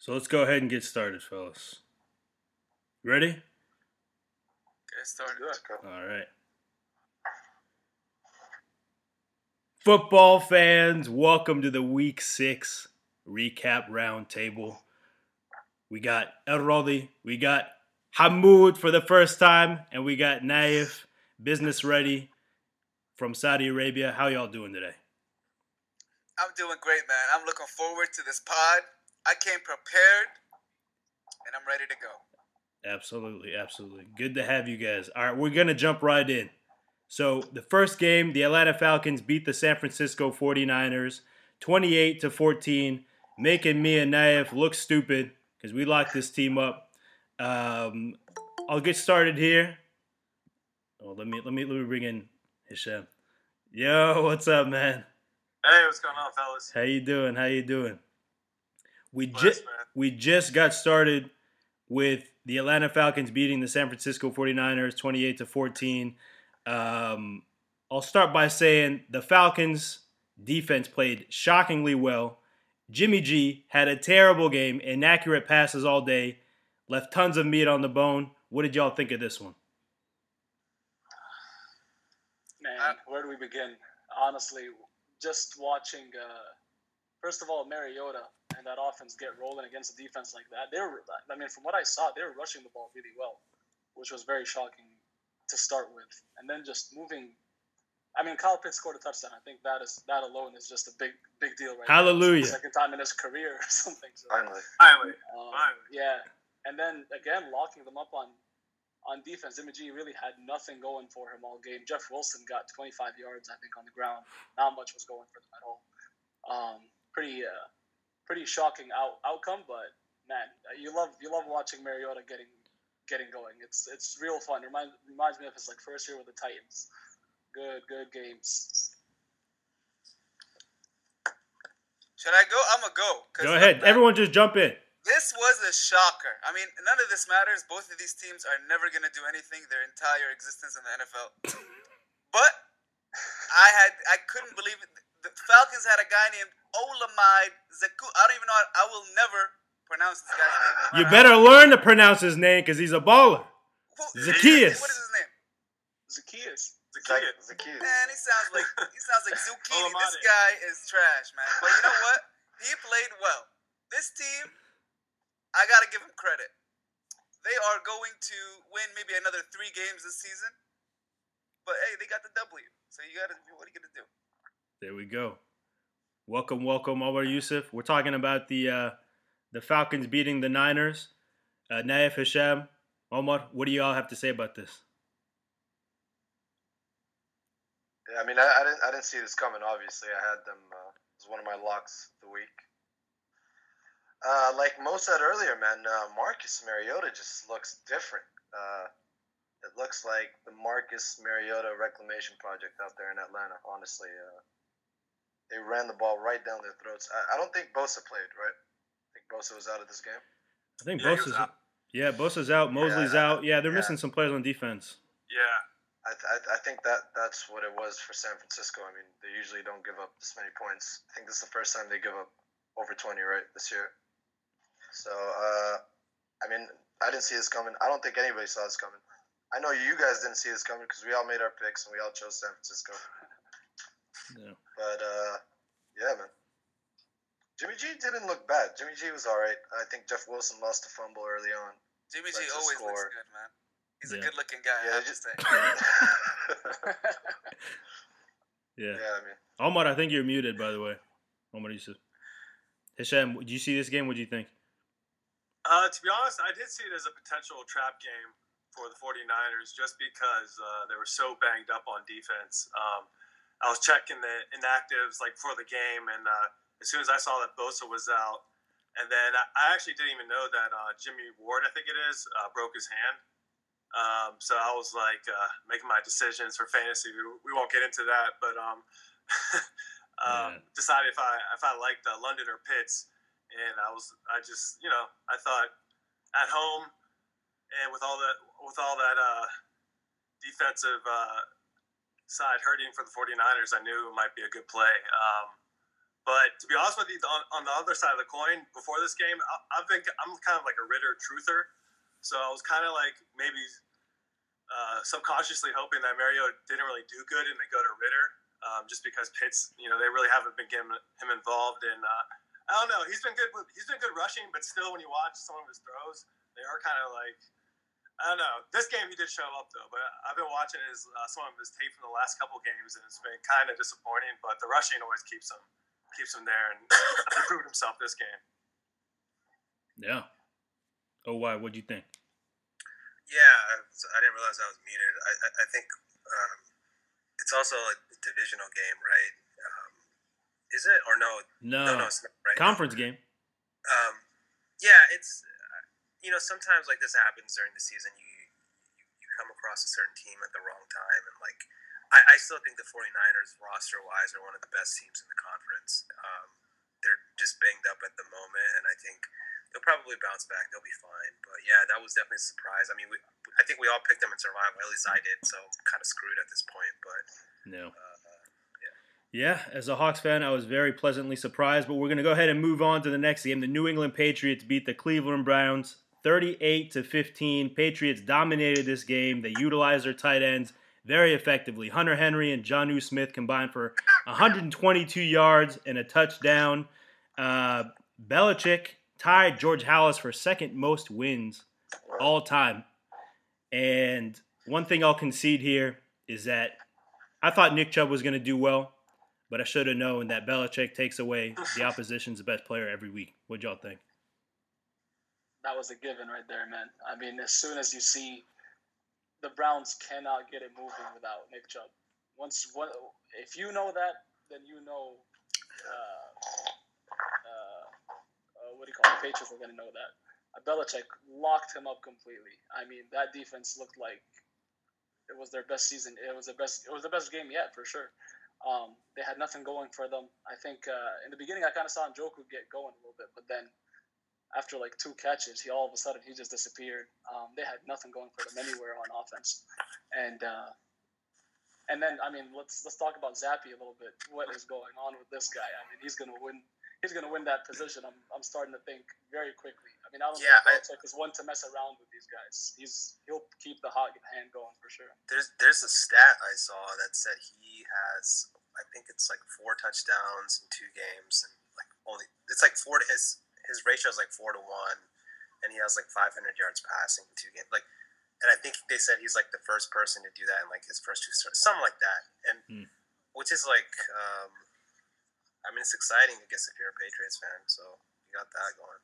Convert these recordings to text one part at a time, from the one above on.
So let's go ahead and get started, fellas. Ready? Get started. All right. Football fans, welcome to the Week Six recap roundtable. We got Errodi, we got Hamoud for the first time, and we got Naif, business ready from Saudi Arabia. How y'all doing today? I'm doing great, man. I'm looking forward to this pod. I came prepared, and I'm ready to go. Absolutely, absolutely. Good to have you guys. All right, we're going to jump right in. So, the first game, the Atlanta Falcons beat the San Francisco 49ers 28 to 14, making me and Naif look stupid because we locked this team up. Um, I'll get started here. Oh, let me let me let me bring in Hisham. Yo, what's up, man? Hey, what's going on, fellas? How you doing? How you doing? We just we just got started with the Atlanta Falcons beating the San Francisco 49ers 28 to 14. Um, I'll start by saying the Falcons defense played shockingly well. Jimmy G had a terrible game, inaccurate passes all day, left tons of meat on the bone. What did y'all think of this one? Man, where do we begin? Honestly, just watching. Uh, first of all, Mariota and that offense get rolling against a defense like that. They were, I mean, from what I saw, they were rushing the ball really well, which was very shocking to start with. And then just moving. I mean, Kyle Pitts scored a touchdown. I think that is that alone is just a big big deal right now. Hallelujah. second time in his career or something. So, Finally. Finally. um, Finally. yeah, and then again locking them up on on defense. Jimmy G really had nothing going for him all game. Jeff Wilson got 25 yards, I think, on the ground. Not much was going for them at all. Um, pretty uh, pretty shocking out, outcome, but man, you love you love watching Mariota getting getting going. It's it's real fun. Reminds reminds me of his like first year with the Titans. Good good games. Should I go? I'm gonna go. Go ahead. man, Everyone just jump in. This was a shocker. I mean, none of this matters. Both of these teams are never gonna do anything their entire existence in the NFL. but I had I couldn't believe it. The Falcons had a guy named Olamide Zaku. I don't even know. I will never pronounce this guy's name. You better learn to pronounce his name because he's a baller. Who- Zaccheaus. What is his name? Zaccheaus. Zaccheaus. Zaccheaus. Man, he sounds like he sounds like zucchini. this guy is trash, man. But you know what? He played well. This team, I gotta give him credit. They are going to win maybe another three games this season. But hey, they got the W. So you gotta what are you gonna do? There we go. Welcome, welcome, Omar Yusuf. We're talking about the uh, the Falcons beating the Niners. Uh, Naif Hisham, Omar, what do y'all have to say about this? Yeah, I mean, I, I didn't, I didn't see this coming. Obviously, I had them. Uh, it was one of my locks the week. Uh, like Mo said earlier, man, uh, Marcus Mariota just looks different. Uh, it looks like the Marcus Mariota reclamation project out there in Atlanta. Honestly, uh, they ran the ball right down their throats. I, I don't think Bosa played, right? I think Bosa was out of this game. I think Yeah, Bosa's out. yeah, Bosa's out, Mosley's Yeah, out. Yeah, they're yeah. missing some players on defense. Yeah. I, th- I, th- I think that that's what it was for San Francisco. I mean, they usually don't give up this many points. I think this is the first time they give up over 20, right, this year. So, uh, I mean, I didn't see this coming. I don't think anybody saw this coming. I know you guys didn't see this coming because we all made our picks and we all chose San Francisco. Yeah. But, uh, yeah, man. Jimmy G didn't look bad. Jimmy G was all right. I think Jeff Wilson lost a fumble early on. Jimmy G Let's just always looks good, man. He's Yeah. a good looking guy, Yeah, I just- say. Yeah. yeah, I mean, Omar, I think you're muted, by the way. Omar Yusuf. Hisham, did you see this game? What do you think? Uh, to be honest, I did see it as a potential trap game for the 49ers just because uh, they were so banged up on defense. Um, I was checking the inactives like before the game, and uh, as soon as I saw that Bosa was out, and then I actually didn't even know that uh, Jimmy Ward, I think it is, uh, broke his hand. Um, so I was like uh, making my decisions for fantasy. We, we won't get into that, but um, um, decided if I if I liked uh, London or Pitts, and I was I just you know I thought at home and with all that with all that uh, defensive uh, side hurting for the 49ers, I knew it might be a good play. Um, But to be honest with you, on, on the other side of the coin, before this game, I, I've been I'm kind of like a Ridder truther, so I was kind of like maybe uh, subconsciously hoping that Mario didn't really do good and they go to Ridder, um, just because Pitts, you know, they really haven't been getting him involved in. Uh, I don't know. He's been good. With, he's been good rushing, but still, when you watch some of his throws, they are kind of like I don't know. This game he did show up though, but I've been watching his uh, some of his tape from the last couple games, and it's been kind of disappointing. But the rushing always keeps him keeps him there, and he proved himself this game. Yeah. Oh, why? What'd you think? Yeah, I didn't realize I was muted. I, I, I think um, it's also a divisional game, right? Um, is it or no? No, no, no it's not, right? Conference game. Um, yeah, it's you know, sometimes like this happens during the season. You you, you come across a certain team at the wrong time, and like I, I still think the 49ers roster wise are one of the best teams in the conference. Um, they're just banged up at the moment, and I think they'll probably bounce back. They'll be fine. But yeah, that was definitely a surprise. I mean, we, I think we all picked them in survival. At least I did. So kind of screwed at this point. But no. Uh, yeah, as a Hawks fan, I was very pleasantly surprised, but we're going to go ahead and move on to the next game. The New England Patriots beat the Cleveland Browns 38 to 15. Patriots dominated this game. They utilized their tight ends very effectively. Hunter Henry and Jonnu Smith combined for 122 yards and a touchdown. Uh, Belichick tied George Halas for second most wins all time. And one thing I'll concede here is that I thought Nick Chubb was going to do well, but I should have known that Belichick takes away the opposition's best player every week. What y'all think? That was a given right there, man. I mean, as soon as you see the Browns cannot get it moving without Nick Chubb. Once, one, if you know that, then you know. Uh, uh, uh, what do you call it? The Patriots are going to know that. Uh, Belichick locked him up completely. I mean, that defense looked like it was their best season. It was the best. It was the best game yet for sure. Um, they had nothing going for them. I think uh, in the beginning I kind of saw Njoku get going a little bit, but then after like two catches, he all of a sudden he just disappeared. Um, they had nothing going for them anywhere on offense, and uh, and then I mean let's let's talk about Zappe a little bit. What is going on with this guy? I mean he's gonna win. He's gonna win that position. I'm, I'm starting to think very quickly. I mean I don't yeah, think Belichick is one to mess around with these guys. He's he'll keep the hot hand going for sure. There's there's a stat I saw that said he has I think it's like four touchdowns in two games and like only it's like four to his his ratio is like four to one, and he has like 500 yards passing in two games. Like, and I think they said he's like the first person to do that in like his first two starts, something like that. And mm. which is like, um, I mean, it's exciting, I guess, if you're a Patriots fan. So you got that going.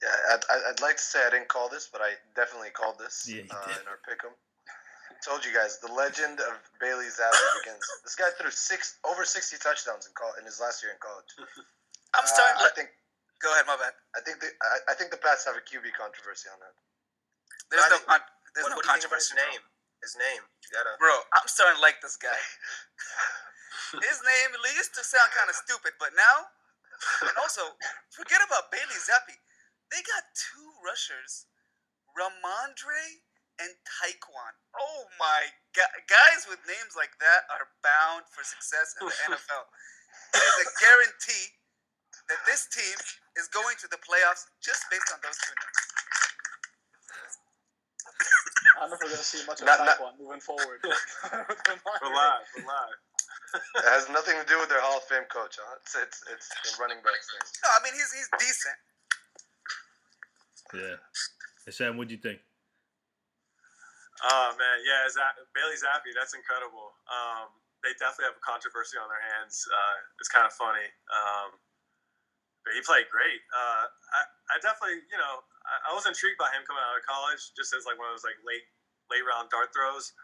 Yeah, I'd, I'd like to say I didn't call this, but I definitely called this yeah, uh, in our pick'em. Told you guys the legend of Bailey Zappe begins. This guy threw six over sixty touchdowns in, call, in his last year in college. I'm starting. Uh, I think Go ahead, my bad. I think the I, I think the Pats have a QB controversy on that. There's no con- there's what, no what controversy. His name. His name. You gotta. Bro, I'm starting to like this guy. his name used to sound kind of stupid, but now, and also forget about Bailey Zappe. They got two rushers, Rhamondre and Tyquan. Oh my god, guys with names like that are bound for success in the NFL. It is a guarantee that this team is going to the playoffs just based on those two names. I don't know if we're going to see much of not, that one moving forward. relax, relax. it has nothing to do with their Hall of Fame coach, huh? It's it's, it's the running backs thing. No, I mean he's he's decent. Yeah. Hey Sam, what do you think? Oh man, yeah, that, Bailey Zappe, that's incredible. Um, they definitely have a controversy on their hands. Uh, it's kind of funny. Um, he played great. Uh, I, I definitely, you know, I, I, was intrigued by him coming out of college, just as like one of those like late late round dart throws.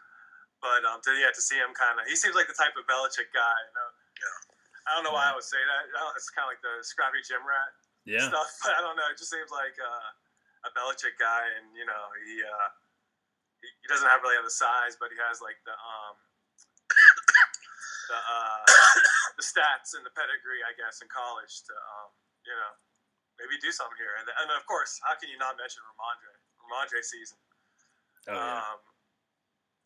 But um, to yeah, to see him kind of, he seems like the type of Belichick guy. You know? Yeah. I don't know why I would say that. It's kind of like the scrappy gym rat yeah. stuff. But I don't know. It just seems like uh, a Belichick guy, and you know, he, uh, he he doesn't have really have the size, but he has like the um the uh, the stats and the pedigree, I guess, in college to um, you know, maybe do something here. And, and of course, how can you not mention Rhamondre? Rhamondre season. Oh, yeah. Um,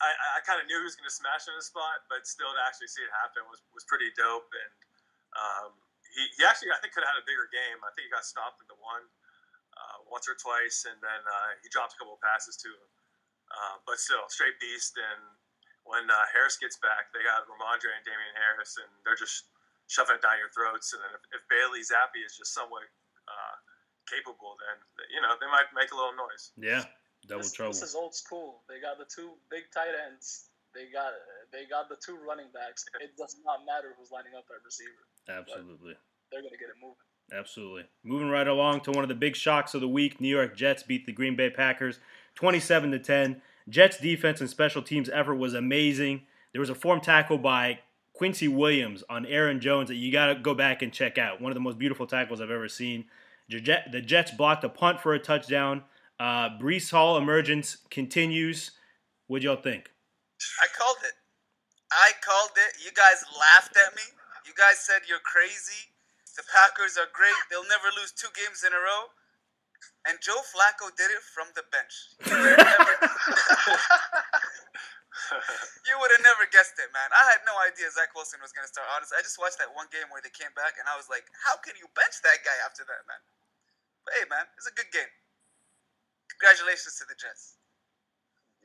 I, I kind of knew he was going to smash in the spot, but still to actually see it happen was, was pretty dope. And Um, he, he actually, I think, could have had a bigger game. I think he got stopped in the one uh, once or twice, and then uh, he dropped a couple of passes too. Uh, but still, straight beast. And when uh, Harris gets back, they got Rhamondre and Damien Harris, and they're just shoving it down your throats. And then if, if Bailey Zappe is just somewhat uh, capable, then you know they might make a little noise. Yeah, double this, trouble. This is old school. They got the two big tight ends. They got they got the two running backs. It does not matter who's lining up at receiver. Absolutely. They're gonna get it moving. Absolutely. Moving right along to one of the big shocks of the week, New York Jets beat the Green Bay Packers 27 to 10. Jets defense and special teams effort was amazing. There was a form tackle by Quincy Williams on Aaron Jones that you got to go back and check out. One of the most beautiful tackles I've ever seen. The Jets blocked a punt for a touchdown. Uh, Breece Hall emergence continues. What'd y'all think? I called it. I called it. You guys laughed at me. You guys said you're crazy. The Packers are great. They'll never lose two games in a row. And Joe Flacco did it from the bench. you would have never guessed it, man. I had no idea Zach Wilson was going to start. Honestly, I just watched that one game where they came back, and I was like, how can you bench that guy after that, man? But hey, man, it's a good game. Congratulations to the Jets.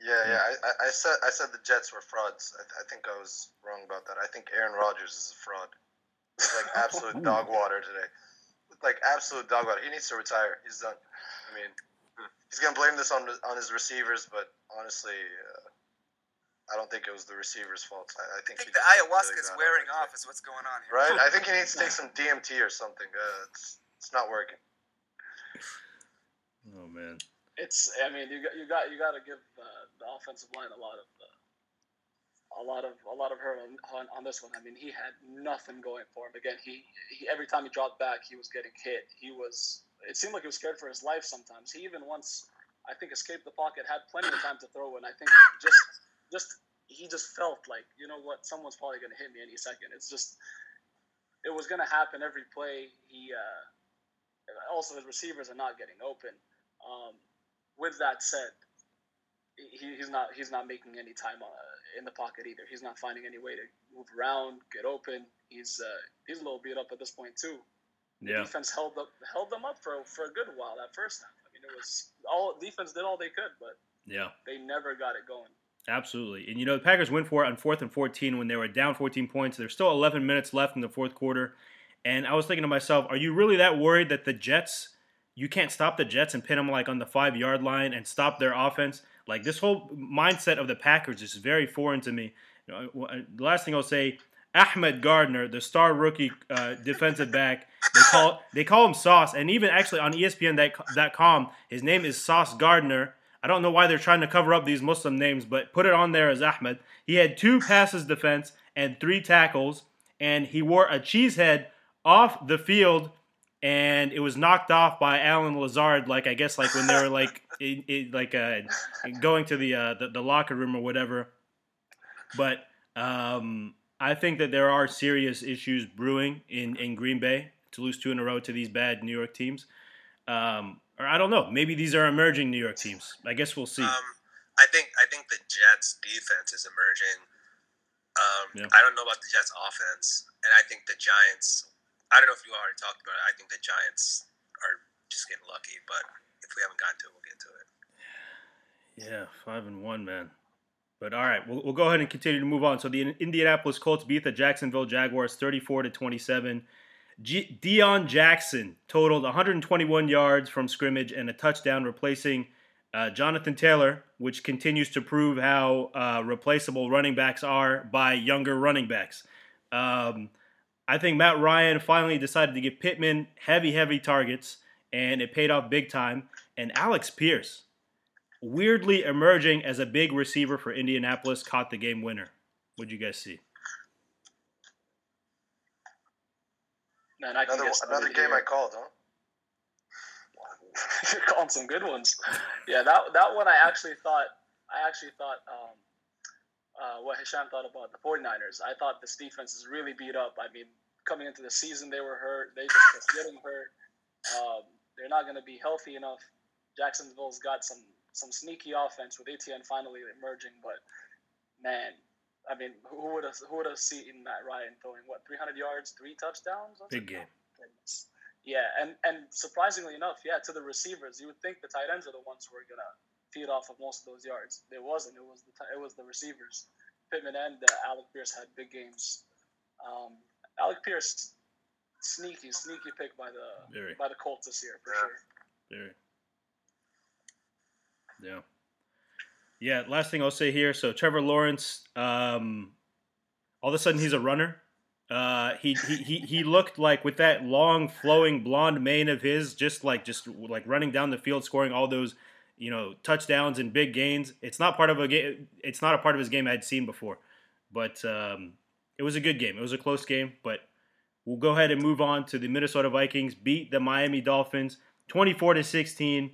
Yeah, yeah. I, I said I said the Jets were frauds. I, I think I was wrong about that. I think Aaron Rodgers is a fraud like absolute dog water today. Like absolute dog water. He needs to retire. He's done. I mean, he's gonna blame this on on his receivers, but honestly, uh, I don't think it was the receivers' fault. I, I think, I think the ayahuasca is wearing off. Is what's going on here. Right. I think he needs to take some DMT or something. Uh, it's it's not working. Oh man. It's. I mean, you got you got you got to give uh, the offensive line a lot of uh, a lot of a lot of her on, on, on, this one. I mean, he had nothing going for him. Again, he, he every time he dropped back, he was getting hit. He was. It seemed like he was scared for his life sometimes. He even once, I think, escaped the pocket, had plenty of time to throw, and I think just just he just felt like you know what, someone's probably going to hit me any second. It's just it was going to happen every play. He uh, also his receivers are not getting open. Um, with that said, he, he's not he's not making any time on in the pocket either. He's not finding any way to move around, get open. He's uh, he's a little beat up at this point too. Yeah. The defense held up held them up for for a good while that first half. I mean, it was all defense did all they could, but yeah, they never got it going. Absolutely. And you know, the Packers went for it on fourth and 14 when they were down 14 points. There's still 11 minutes left in the fourth quarter. And I was thinking to myself, are you really that worried that the Jets, you can't stop the Jets and pin them like on the five yard line and stop their offense? Like this whole mindset of the Packers is very foreign to me. You know, uh, the last thing I'll say, Ahmad Gardner, the star rookie uh, defensive back, they call they call him Sauce, and even actually on ESPN.com, his name is Sauce Gardner. I don't know why they're trying to cover up these Muslim names, but put it on there as Ahmad. He had two passes defense and three tackles, and he wore a cheese head off the field and it was knocked off by Allen Lazard. Like I guess like when they were like like uh, going to the, uh, the, the locker room or whatever. But um, I think that there are serious issues brewing in in Green Bay to lose two in a row to these bad New York teams. Um, or I don't know. Maybe these are emerging New York teams. I guess we'll see. Um, I think I think the Jets defense is emerging. Um, yeah. I don't know about the Jets offense, and I think the Giants I don't know if you already talked about it. I think the Giants are just getting lucky, but if we haven't gotten to it, we'll get to it. Yeah, five and one, man. But all right, we'll, we'll go ahead and continue to move on. So the Indianapolis Colts beat the Jacksonville Jaguars 34 to 27. G- Deon Jackson totaled 121 yards from scrimmage and a touchdown, replacing uh, Jonathan Taylor, which continues to prove how uh, replaceable running backs are by younger running backs. Um, I think Matt Ryan finally decided to give Pittman heavy, heavy targets, and it paid off big time. And Alec Pierce, weirdly emerging as a big receiver for Indianapolis, caught the game winner. What'd you guys see? Man, I another another game here. I called, huh? You're calling some good ones. Yeah, that that one I actually thought I actually thought um, uh, what Hisham thought about the 49ers. I thought this defense is really beat up. I mean, coming into the season, they were hurt. They just kept getting hurt. Um, they're not going to be healthy enough. Jacksonville's got some some sneaky offense with Etienne finally emerging, but man, I mean, who would have who would have seen Matt Ryan throwing what 300 yards, three touchdowns? Big game. Yeah, and and surprisingly enough, yeah, to the receivers, you would think the tight ends are the ones who are gonna feed off of most of those yards. It wasn't. It was the it was the receivers. Pittman and uh, Alec Pierce had big games. Um, Alec Pierce, sneaky, sneaky pick by the Very. by the Colts this year for sure. Very. Yeah. Yeah. Last thing I'll say here. So Trevor Lawrence, um, all of a sudden he's a runner. Uh, he, he he he looked like with that long flowing blonde mane of his, just like just like running down the field, scoring all those, you know, touchdowns and big gains. It's not part of a game. It's not a part of his game I'd seen before, but um, it was a good game. It was a close game, but we'll go ahead and move on to the Minnesota Vikings beat the Miami Dolphins 24 to 16.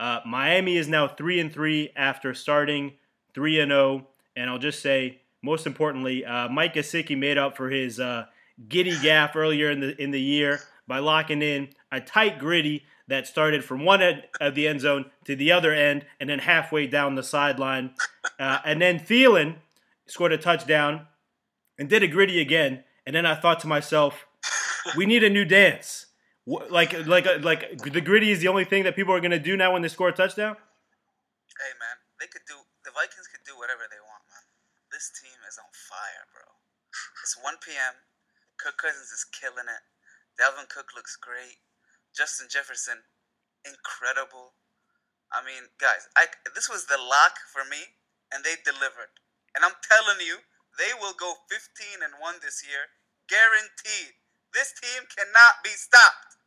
Uh, Miami is now three and three after starting three and zero, and I'll just say, most importantly, uh, Mike Gesicki made up for his uh, griddy gaff earlier in the in the year by locking in a tight griddy that started from one end of the end zone to the other end, and then halfway down the sideline, uh, and then Thielen scored a touchdown and did a griddy again, and then I thought to myself, we need a new dance. Like, like, uh, like the griddy is the only thing that people are gonna do now when they score a touchdown. Hey man, they could do the Vikings could do whatever they want, man. This team is on fire, bro. It's 1 p.m. Kirk Cousins is killing it. Dalvin Cook looks great. Justin Jefferson, incredible. I mean, guys, I this was the lock for me, and they delivered. And I'm telling you, they will go 15 and one this year, guaranteed. This team cannot be stopped.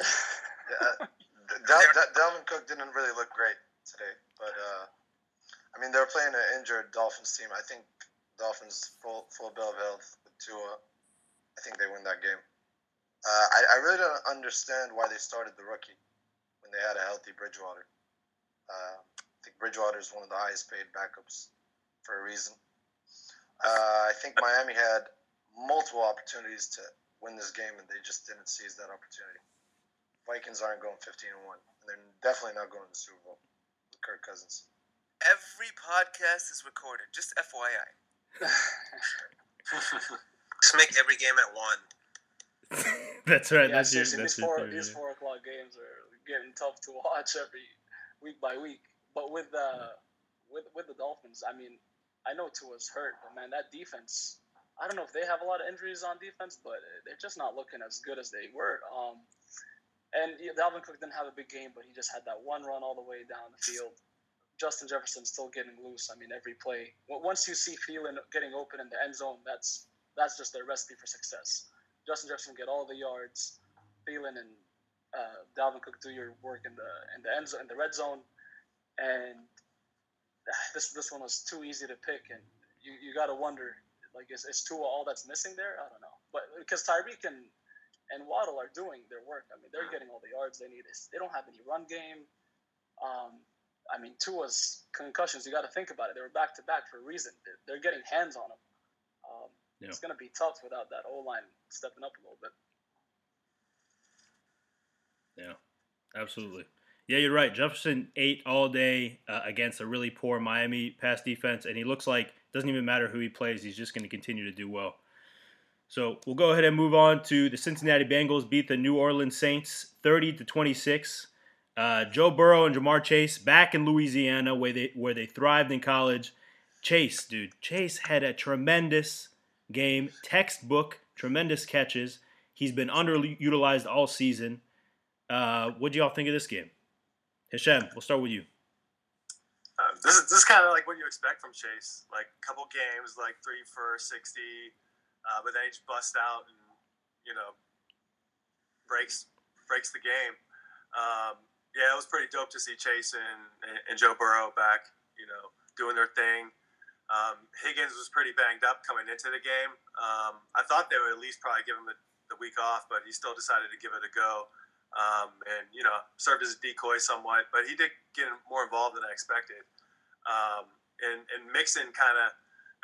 Yeah, uh, Del- Del- Dalvin Cook didn't really look great today, but uh, I mean they were playing an injured Dolphins team. I think Dolphins full full bill of health with Tua. I think they win that game. Uh, I, I really don't understand why they started the rookie when they had a healthy Bridgewater. Uh, I think Bridgewater is one of the highest paid backups for a reason. Uh, I think Miami had multiple opportunities to win this game, and they just didn't seize that opportunity. Vikings aren't going 15 and 1, and they're definitely not going to the Super Bowl with Kirk Cousins. Every podcast is recorded, just FYI. Just make every game at one. that's right. yeah, that's your, seriously, that's these your four theory, these yeah. four o'clock games are getting tough to watch every week by week. But with uh with with the Dolphins, I mean, I know Tua's hurt, but man, that defense. I don't know if they have a lot of injuries on defense, but they're just not looking as good as they were. Um, and yeah, Dalvin Cook didn't have a big game, but he just had that one run all the way down the field. Justin Jefferson still getting loose. I mean, every play. Once you see Thielen getting open in the end zone, that's that's just their recipe for success. Justin Jefferson get all the yards. Thielen and uh, Dalvin Cook do your work in the in the end zone, in the red zone, and ah, this this one was too easy to pick, and you, you got to wonder like is, is Tua all that's missing there? I don't know, but because Tyreek and and Waddle are doing their work. I mean, they're getting all the yards they need. They don't have any run game. Um, I mean, Tua's concussions. You got to think about it. They were back to back for a reason. They're, they're getting hands on him. Um, Yeah. It's going to be tough without that O line stepping up a little bit. Yeah, absolutely. Yeah, you're right. Jefferson ate all day uh, against a really poor Miami pass defense, and he looks like doesn't even matter who he plays. He's just going to continue to do well. So we'll go ahead and move on to the Cincinnati Bengals beat the New Orleans Saints 30 to 26. Uh, Joe Burrow and Ja'Marr Chase back in Louisiana, where they where they thrived in college. Chase, dude, Chase had a tremendous game, textbook, tremendous catches. He's been underutilized all season. Uh, what do y'all think of this game? Hashem, we'll start with you. Um, this is this is kind of like what you expect from Chase. Like a couple games, like three for sixty, uh, but then he just busts out and you know breaks breaks the game. Um, yeah, it was pretty dope to see Chase and, and Joe Burrow back. You know, doing their thing. Um, Higgins was pretty banged up coming into the game. Um, I thought they would at least probably give him the, the week off, but he still decided to give it a go. Um, and you know, served as a decoy somewhat, but he did get more involved than I expected. Um, and and Mixon kind of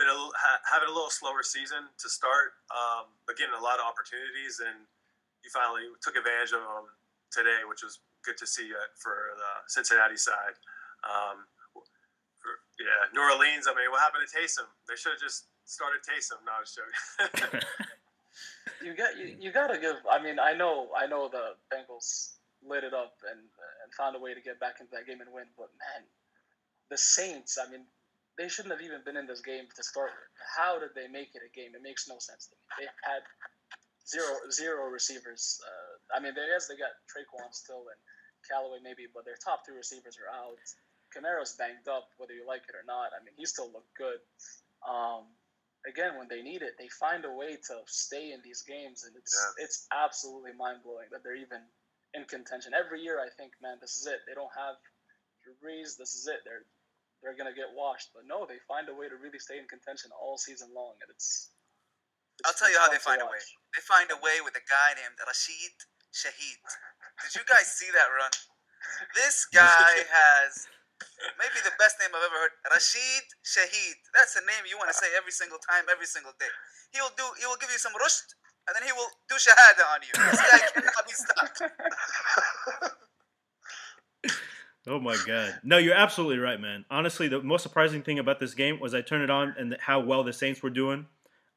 been a, ha, having a little slower season to start, um, but getting a lot of opportunities, and you finally took advantage of them today, which was good to see uh, for the Cincinnati side. Um, for, Yeah, New Orleans. I mean, what happened to Taysom? They should have just started Taysom. No, I was joking. you got you, you got to give. I mean, I know I know the Bengals lit it up and and found a way to get back into that game and win. But man, the Saints. I mean, they shouldn't have even been in this game to start with. How did they make it a game? It makes no sense to me. They had zero zero receivers. Uh, I mean, they, yes, they got Tre'Quan still and Callaway maybe, but their top two receivers are out. Kamara's banged up, whether you like it or not. I mean, he still looked good. Um, again, when they need it, they find a way to stay in these games, and it's Yeah. it's absolutely mind blowing that they're even in contention. Every year, I think, man, this is it. They don't have Drew Brees. This is it. They're they're gonna get washed. But no, they find a way to really stay in contention all season long, and it's. it's I'll tell you how they to find a way. They find a way with a guy named Rashid Shaheed. Did you guys see that run? This guy has maybe the best name I've ever heard. Rashid Shaheed. That's a name you want to say every single time, every single day. He will do. He will give you some rushd, and then he will do shahada on you. This guy cannot be stopped. Oh my god! No, you're absolutely right, man. Honestly, the most surprising thing about this game was I turned it on and how well the Saints were doing.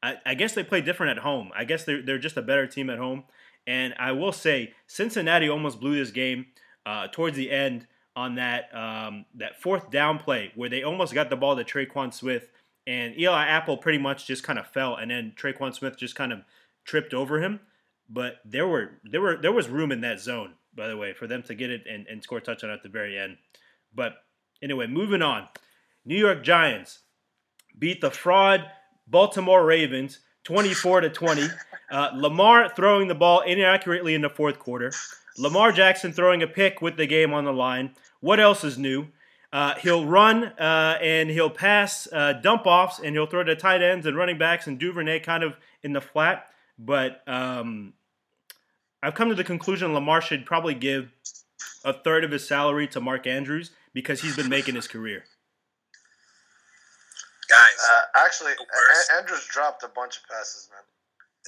I, I guess they play different at home. I guess they're they're just a better team at home. And I will say, Cincinnati almost blew this game uh, towards the end on that um, that fourth down play where they almost got the ball to Tre'Quan Smith, and Eli Apple pretty much just kind of fell, and then Tre'Quan Smith just kind of tripped over him. But there were there were there was room in that zone, by the way, for them to get it and, and score a touchdown at the very end. But anyway, moving on. New York Giants beat the fraud Baltimore Ravens 24 to 20. Uh, Lamar throwing the ball inaccurately in the fourth quarter. Lamar Jackson throwing a pick with the game on the line. What else is new? Uh, he'll run uh, and he'll pass uh, dump offs and he'll throw to tight ends and running backs and Duvernay kind of in the flat. But um, I've come to the conclusion Lamar should probably give a third of his salary to Mark Andrews because he's been making his career. Guys, Uh, actually, A- Andrews dropped a bunch of passes, man,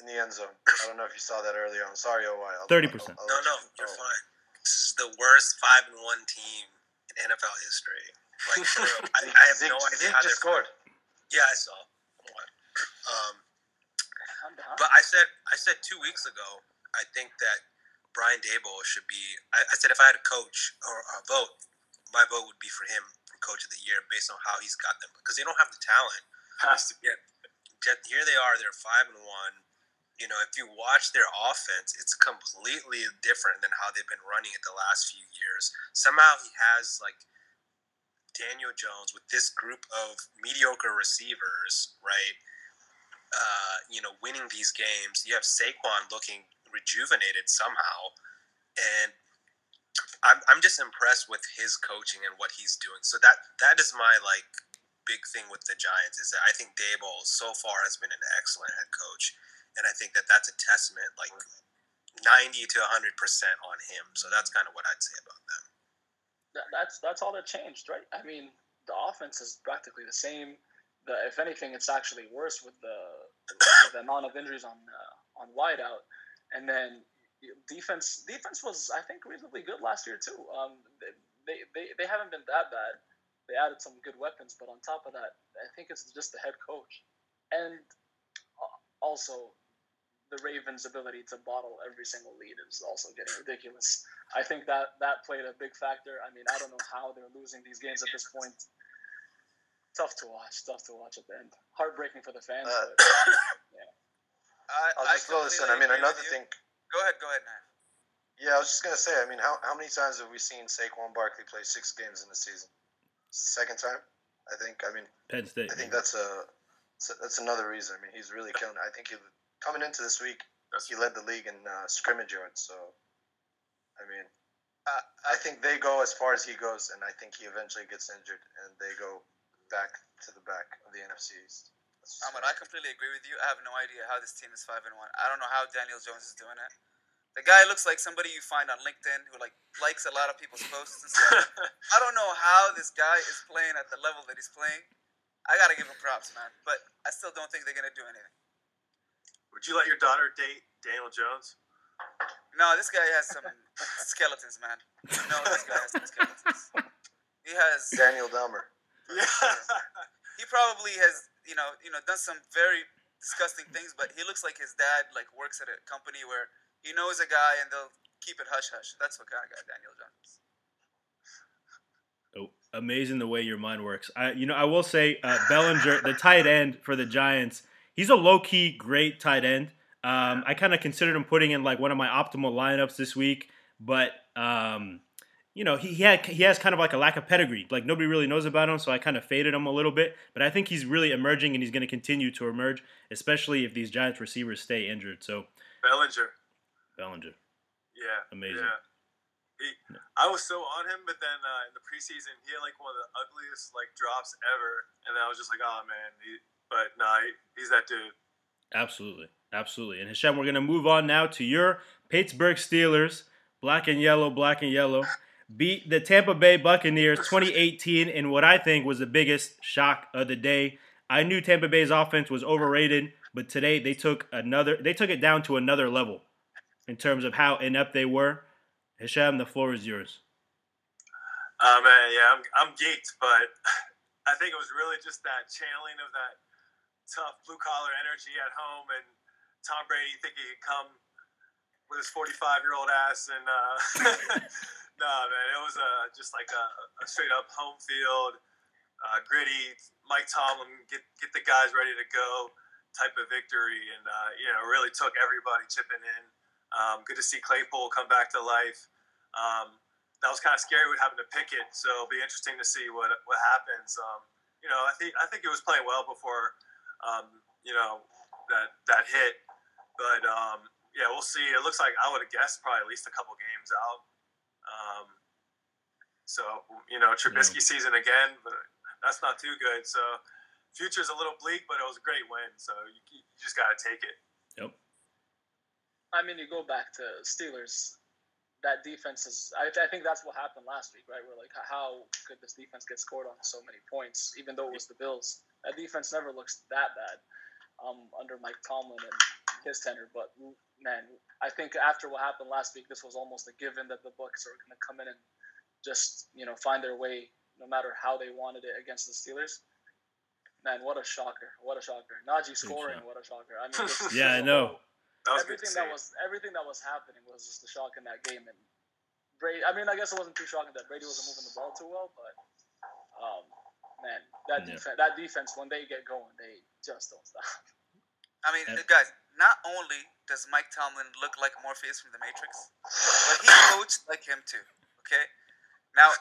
in the end zone. I don't know if you saw that earlier. I'm sorry, OY. I'll- 30%. I'll- I'll no, no, you- you're oh. fine. This is the worst five and one team in NFL history. Like, real, I, I have Zeke, no idea Zeke how just they're. scored. Yeah, I saw. Um, But I said I said two weeks ago, I think that Brian Daboll should be. I, I said if I had a coach or a vote, my vote would be for him for coach of the year based on how he's got them because they don't have the talent. Has to. Yet here they are, they're five and one. You know, if you watch their offense, it's completely different than how they've been running it the last few years. Somehow he has like Daniel Jones with this group of mediocre receivers, right? Uh, you know, winning these games. You have Saquon looking rejuvenated somehow, and I'm, I'm just impressed with his coaching and what he's doing. So that that is my like big thing with the Giants is that I think Daboll so far has been an excellent head coach, and I think that that's a testament like 90 to 100 percent on him. So that's kind of what I'd say about them. that, that's that's all that changed, right? I mean, the offense is practically the same. The, if anything, it's actually worse with the, with the amount of injuries on uh, on wideout, and then defense defense was I think reasonably good last year too. Um, they, they they haven't been that bad. They added some good weapons, but on top of that, I think it's just the head coach, and uh, also the Ravens' ability to bottle every single lead is also getting ridiculous. I think that that played a big factor. I mean, I don't know how they're losing these games at this point. Tough to watch. Tough to watch at the end. Heartbreaking for the fans. Uh, but I, I'll I just throw this in. I mean, another thing. Go ahead, go ahead, man. Yeah, I was just gonna say. I mean, how how many times have we seen Saquon Barkley play six games in the season? Second time, I think. I mean, Penn State. I think that's a that's- that's another reason. I mean, he's really killing. it. I think he coming into this week, he led the league in uh, scrimmage yards. So, I mean, Uh, I think they go as far as he goes, and I think he eventually gets injured, and they go back to the back of the NFC East. That's just Ahmed, I completely agree with you. I have no idea how this team is five and one. I don't know how Daniel Jones is doing it. The guy looks like somebody you find on LinkedIn who like likes a lot of people's posts and stuff. I don't know how this guy is playing at the level that he's playing. I gotta give him props, man. But I still don't think they're gonna do anything. Would you let your daughter date Daniel Jones? No, this guy has some skeletons, man. No, this guy has some skeletons. He has Daniel Delmer. For sure. He probably has, you know, you know, done some very disgusting things, but he looks like his dad like works at a company where he knows a guy and they'll keep it hush hush. That's what kind of guy Daniel Jones. Oh, amazing the way your mind works. I, you know, I will say uh, Bellinger, the tight end for the Giants, he's a low key great tight end. Um, I kind of considered him putting in like one of my optimal lineups this week, but um, you know, he, he had he has kind of like a lack of pedigree. Like nobody really knows about him, so I kind of faded him a little bit. But I think he's really emerging, and he's going to continue to emerge, especially if these Giants receivers stay injured. So Bellinger. Bellinger, Yeah. Amazing. Yeah. He, I was so on him, but then uh, in the preseason, he had like one of the ugliest like drops ever, and then I was just like, oh man. He, but nah, he, he's that dude. absolutely, absolutely. And Hashem, we're going to move on now to your Pittsburgh Steelers, black and yellow, black and yellow. Beat the Tampa Bay Buccaneers 2018 in what I think was the biggest shock of the day. I knew Tampa Bay's offense was overrated, but today they took another they took it down to another level in terms of how inept they were. Hisham, the floor is yours. Uh, man, yeah, I'm, I'm geeked, but I think it was really just that channeling of that tough blue collar energy at home, and Tom Brady thinking he could come with his 45 year old ass, and uh, no, man, it was uh, just like a, a straight up home field, uh, gritty. Mike Tomlin get get the guys ready to go type of victory, and uh, you know really took everybody chipping in. Um, good to see Claypool come back to life. Um, that was kind of scary with having to pick it. So it'll be interesting to see what what happens. Um, you know, I think I think it was playing well before, um, you know, that that hit. But um, yeah, we'll see. It looks like I would have guessed probably at least a couple games out. Um, so you know, Trubisky season again, but that's not too good. So future's a little bleak, but it was a great win. So you, you just got to take it. Yep. I mean, you go back to Steelers. That defense is. I, I think that's what happened last week, right? We're like, how could this defense get scored on so many points, even though it was the Bills? That defense never looks that bad um, under Mike Tomlin and his tenure. But man, I think after what happened last week, this was almost a given that the Bucks are going to come in and just you know find their way, no matter how they wanted it against the Steelers. Man, what a shocker! What a shocker! Najee scoring, shock. what a shocker! I mean, this- Yeah, I know. That was everything that was everything that was happening was just a shock in that game. And Brady, I mean, I guess it wasn't too shocking that Brady wasn't moving the ball too well, but um, man, that Yeah. defense, that defense, when they get going, they just don't stop. I mean, And- guys, not only does Mike Tomlin look like Morpheus from The Matrix, but he coached like him too. Okay. Now,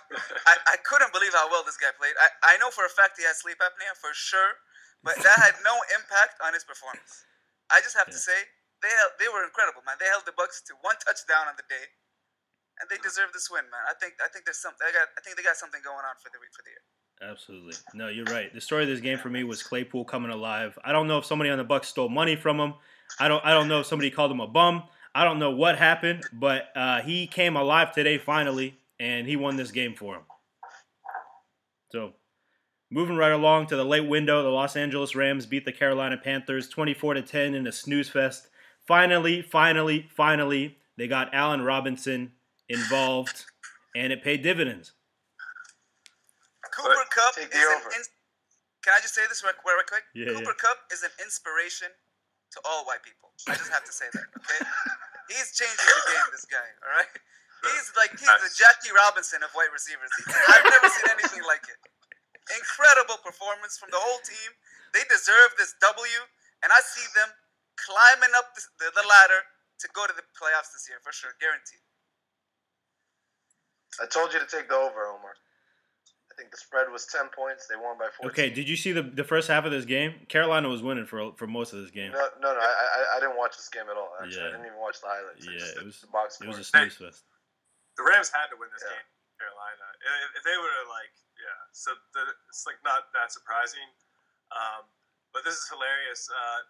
I, I couldn't believe how well this guy played. I, I know for a fact he had sleep apnea for sure, but that had no impact on his performance. I just have to say they held, they were incredible, man. They held the Bucks to one touchdown on the day, and they deserve this win, man. I think I think there's something. I got I think they got something going on for the week for the year. Absolutely. No, you're right. The story of this game for me was Claypool coming alive. I don't know if somebody on the Bucks stole money from him. I don't. I don't know if somebody called him a bum. I don't know what happened, but uh, he came alive today finally, and he won this game for him. So, moving right along to the late window, the Los Angeles Rams beat the Carolina Panthers 24 to 10 in a snooze fest. Finally, finally, finally, they got Allen Robinson involved, and it paid dividends. Cooper Kupp Take is the an over. Can I just say this real, real quick? Yeah, Cooper Kupp is an inspiration to all white people. I just have to say that, okay? he's changing the game, this guy, all right? He's like, he's the Jackie Robinson of white receivers. I've never seen anything like it. Incredible performance from the whole team. They deserve this W, and I see them climbing up the, the, the ladder to go to the playoffs this year, for sure, guaranteed. I told you to take the over, Omar. I think the spread was ten points. They won by fourteen. Okay, did you see the the first half of this game? Carolina was winning for for most of this game. No, no, no. I, I, I didn't watch this game at all. Actually, Yeah. I didn't even watch the highlights. Yeah, just it was- at the box It was a score. snooze fest. The Rams had to win this Yeah. game, Carolina. If, if they would have like, yeah. So the, it's like not that surprising. Um, but this is hilarious. Uh,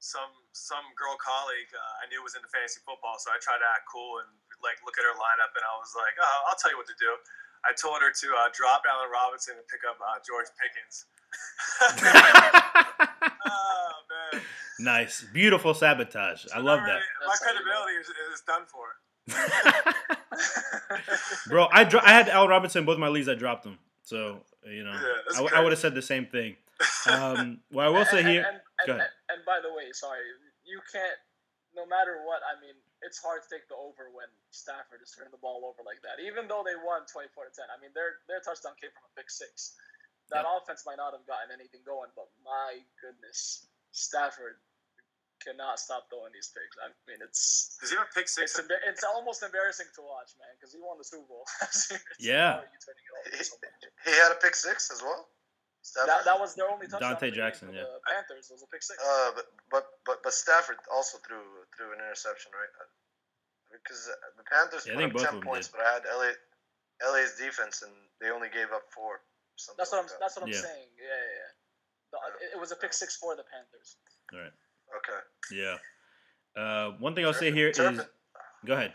some some girl colleague uh, I knew was into fantasy football, so I tried to act cool and like look at her lineup, and I was like, oh, I'll tell you what to do. I told her to uh, drop Allen Robinson and pick up uh, George Pickens. oh man, nice, beautiful sabotage. I love that, My That's credibility is, is done for. bro. I dro- I had Al Robinson both my leagues. I dropped him. So you know, Yeah, that's I, w- I great. would have said the same thing. Um, well, I will And- say and, here. And, and, and, and by the way, sorry, you can't. No matter what, I mean, it's hard to take the over when Stafford is turning the ball over like that. Even though they won twenty four to ten, I mean, their their touchdown came from a pick six. That offense might not have gotten anything going, but my goodness, Stafford cannot stop throwing these picks. I mean, it's Does he have pick six? it's emba- it's almost embarrassing to watch, man, because he won the Super Bowl. Yeah. how are you turning it over so much? He had a pick six as well. Stafford? That, that was their only touchdown. Dante of the game Jackson, yeah. The Panthers was a pick six. Uh, but but but but Stafford also threw threw an interception, right? Uh, Because uh, the Panthers Yeah, I put think up both ten points, did. but I had LA, LA's defense, and they only gave up four. or Something That's what I'm. like that. That's what I'm Yeah. saying. Yeah, yeah. yeah. The, it, it was a pick six for the Panthers. All right. Okay. Yeah. Uh, one thing I'll say here is. Turpin. Go ahead.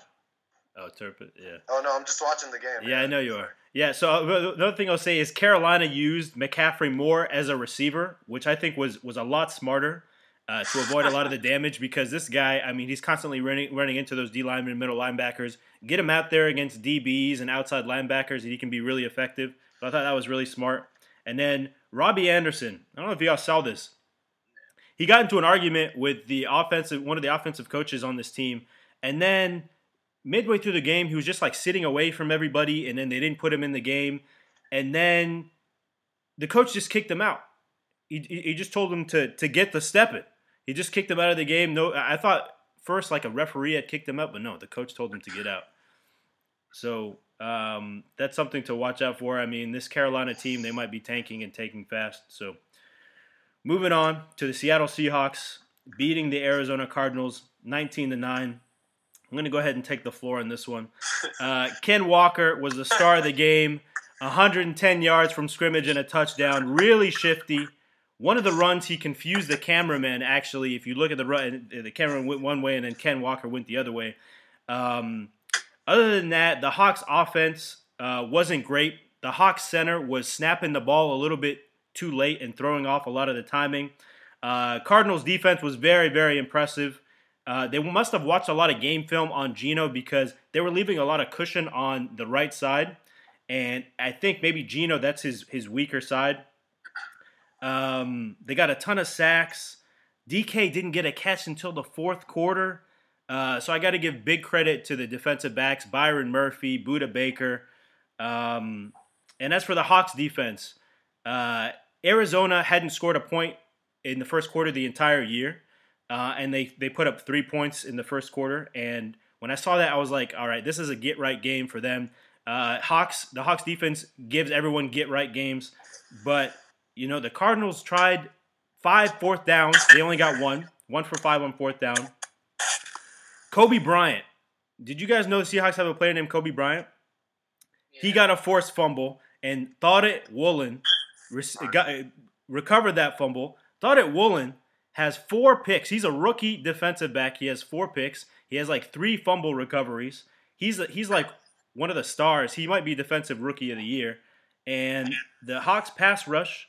Oh, Turpin. Yeah. Oh no, I'm just watching the game. Yeah, I know you are. Yeah, so another thing I'll say is Carolina used McCaffrey more as a receiver, which I think was was a lot smarter uh, to avoid a lot of the damage because this guy, I mean, he's constantly running running into those D linemen, middle linebackers. Get him out there against DBs and outside linebackers, and he can be really effective. So I thought that was really smart. And then Robbie Anderson, I don't know if y'all saw this. He got into an argument with the offensive one of the offensive coaches on this team, and then midway through the game, he was just like sitting away from everybody, and then they didn't put him in the game. And then the coach just kicked him out. He, he just told him to to get the step in. He just kicked him out of the game. No, I thought first like a referee had kicked him out, but no, the coach told him to get out. So um, that's something to watch out for. I mean, this Carolina team, they might be tanking and taking fast. So moving on to the Seattle Seahawks beating the Arizona Cardinals 19 to 9. I'm going to go ahead and take the floor on this one. Uh, Ken Walker was the star of the game. 110 yards from scrimmage and a touchdown. Really shifty. One of the runs, he confused the cameraman. Actually, if you look at the run, the camera went one way and then Ken Walker went the other way. Um, other than that, the Hawks' offense uh, wasn't great. The Hawks' center was snapping the ball a little bit too late and throwing off a lot of the timing. Uh, Cardinals' defense was very, very impressive. Uh, they must have watched a lot of game film on Geno because they were leaving a lot of cushion on the right side, and I think maybe Geno that's his his weaker side. Um, they got a ton of sacks. DK didn't get a catch until the fourth quarter, uh, so I got to give big credit to the defensive backs Byron Murphy, Budda Baker, um, and as for the Hawks defense, uh, Arizona hadn't scored a point in the first quarter the entire year. Uh, and they, they put up three points in the first quarter. And when I saw that, I was like, all right, this is a get right game for them. Uh, Hawks, the Hawks defense gives everyone get right games, but you know the Cardinals tried five fourth downs. They only got one, one for five on fourth down. Coby Bryant. Did you guys know the Seahawks have a player named Coby Bryant? He got a forced fumble and Tariq Woolen re- got, recovered that fumble. Tariq Woolen has four picks. He's a rookie defensive back. He has four picks. He has like three fumble recoveries. He's he's like one of the stars. He might be defensive rookie of the year. And the Hawks pass rush,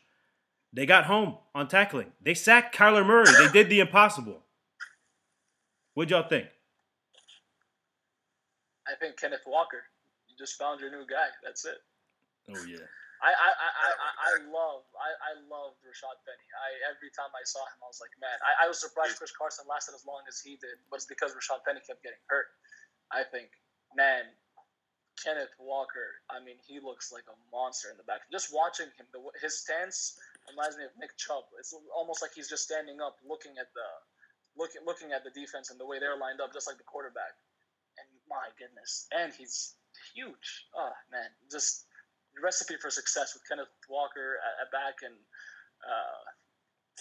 they got home on tackling. They sacked Kyler Murray. They did the impossible. What'd y'all think? I think Kenneth Walker. You just found your new guy. That's it. Oh yeah. I I, I, I, I- love I, I loved Rashad Penny. I every time I saw him, I was like, man, I, I was surprised Chris Carson lasted as long as he did, but it's because Rashad Penny kept getting hurt. I think, man, Kenneth Walker. I mean, he looks like a monster in the back. Just watching him, the his stance reminds me of Nick Chubb. It's almost like he's just standing up, looking at the looking looking at the defense and the way they're lined up, just like the quarterback. And my goodness, and he's huge. Oh man, just recipe for success with Kenneth Walker at, at back and uh,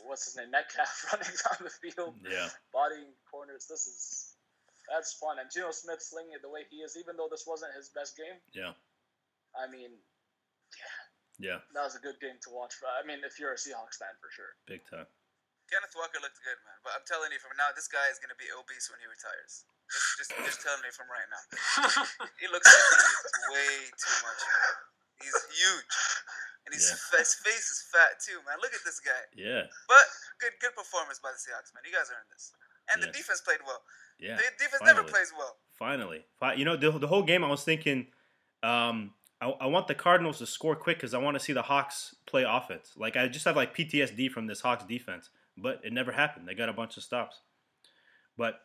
what's his name Metcalf running down the field, Yeah. bodying corners. This is that's fun. And Geno Smith slinging it the way he is, even though this wasn't his best game. Yeah. I mean, Yeah. yeah, that was a good game to watch. For, I mean, if you're a Seahawks fan, for sure. Big time. Kenneth Walker looked good, man. But I'm telling you from now, this guy is gonna be obese when he retires. Just, just, just telling you from right now. He looks like he eats way too much. Man. He's huge, and he's, Yeah. his face is fat too, man. Look at this guy. Yeah. But good, good performance by the Seahawks, man. You guys earned this, and the defense played well. Yeah. the defense never plays well. Finally, you know the, the whole game. I was thinking, um, I, I want the Cardinals to score quick because I want to see the Hawks play offense. Like I just have like PTSD from this Hawks defense, but it never happened. They got a bunch of stops. But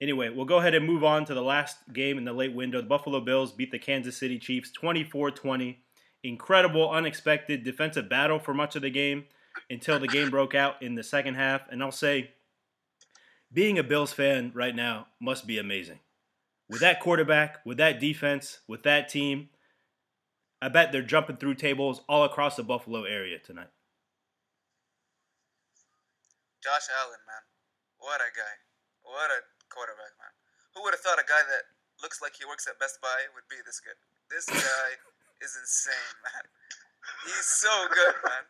anyway, we'll go ahead and move on to the last game in the late window. The Buffalo Bills beat the Kansas City Chiefs 24-20. Incredible, unexpected defensive battle for much of the game until the game broke out in the second half. And I'll say, being a Bills fan right now must be amazing. With that quarterback, with that defense, with that team, I bet they're jumping through tables all across the Buffalo area tonight. Josh Allen, man. What a guy. What a quarterback, man. Who would have thought a guy that looks like he works at Best Buy would be this good? This guy is insane, man. He's so good, man.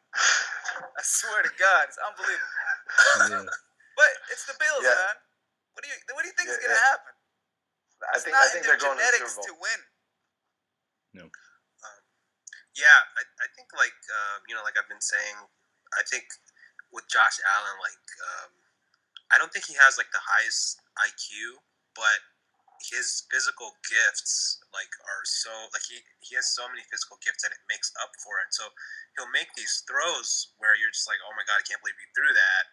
I swear to God, it's unbelievable. Yeah. But it's the Bills, Yeah. man. What do you What do you think is gonna yeah. happen? I It's think not I think in their they're going to the genetics Super to Bowl. win. Yeah, I, I think like um, you know, like I've been saying, I think with Josh Allen, like um, I don't think he has like the highest IQ, but his physical gifts like are so like he he has so many physical gifts that it makes up for it. So he'll make these throws where you're just like, oh my god, I can't believe he threw that,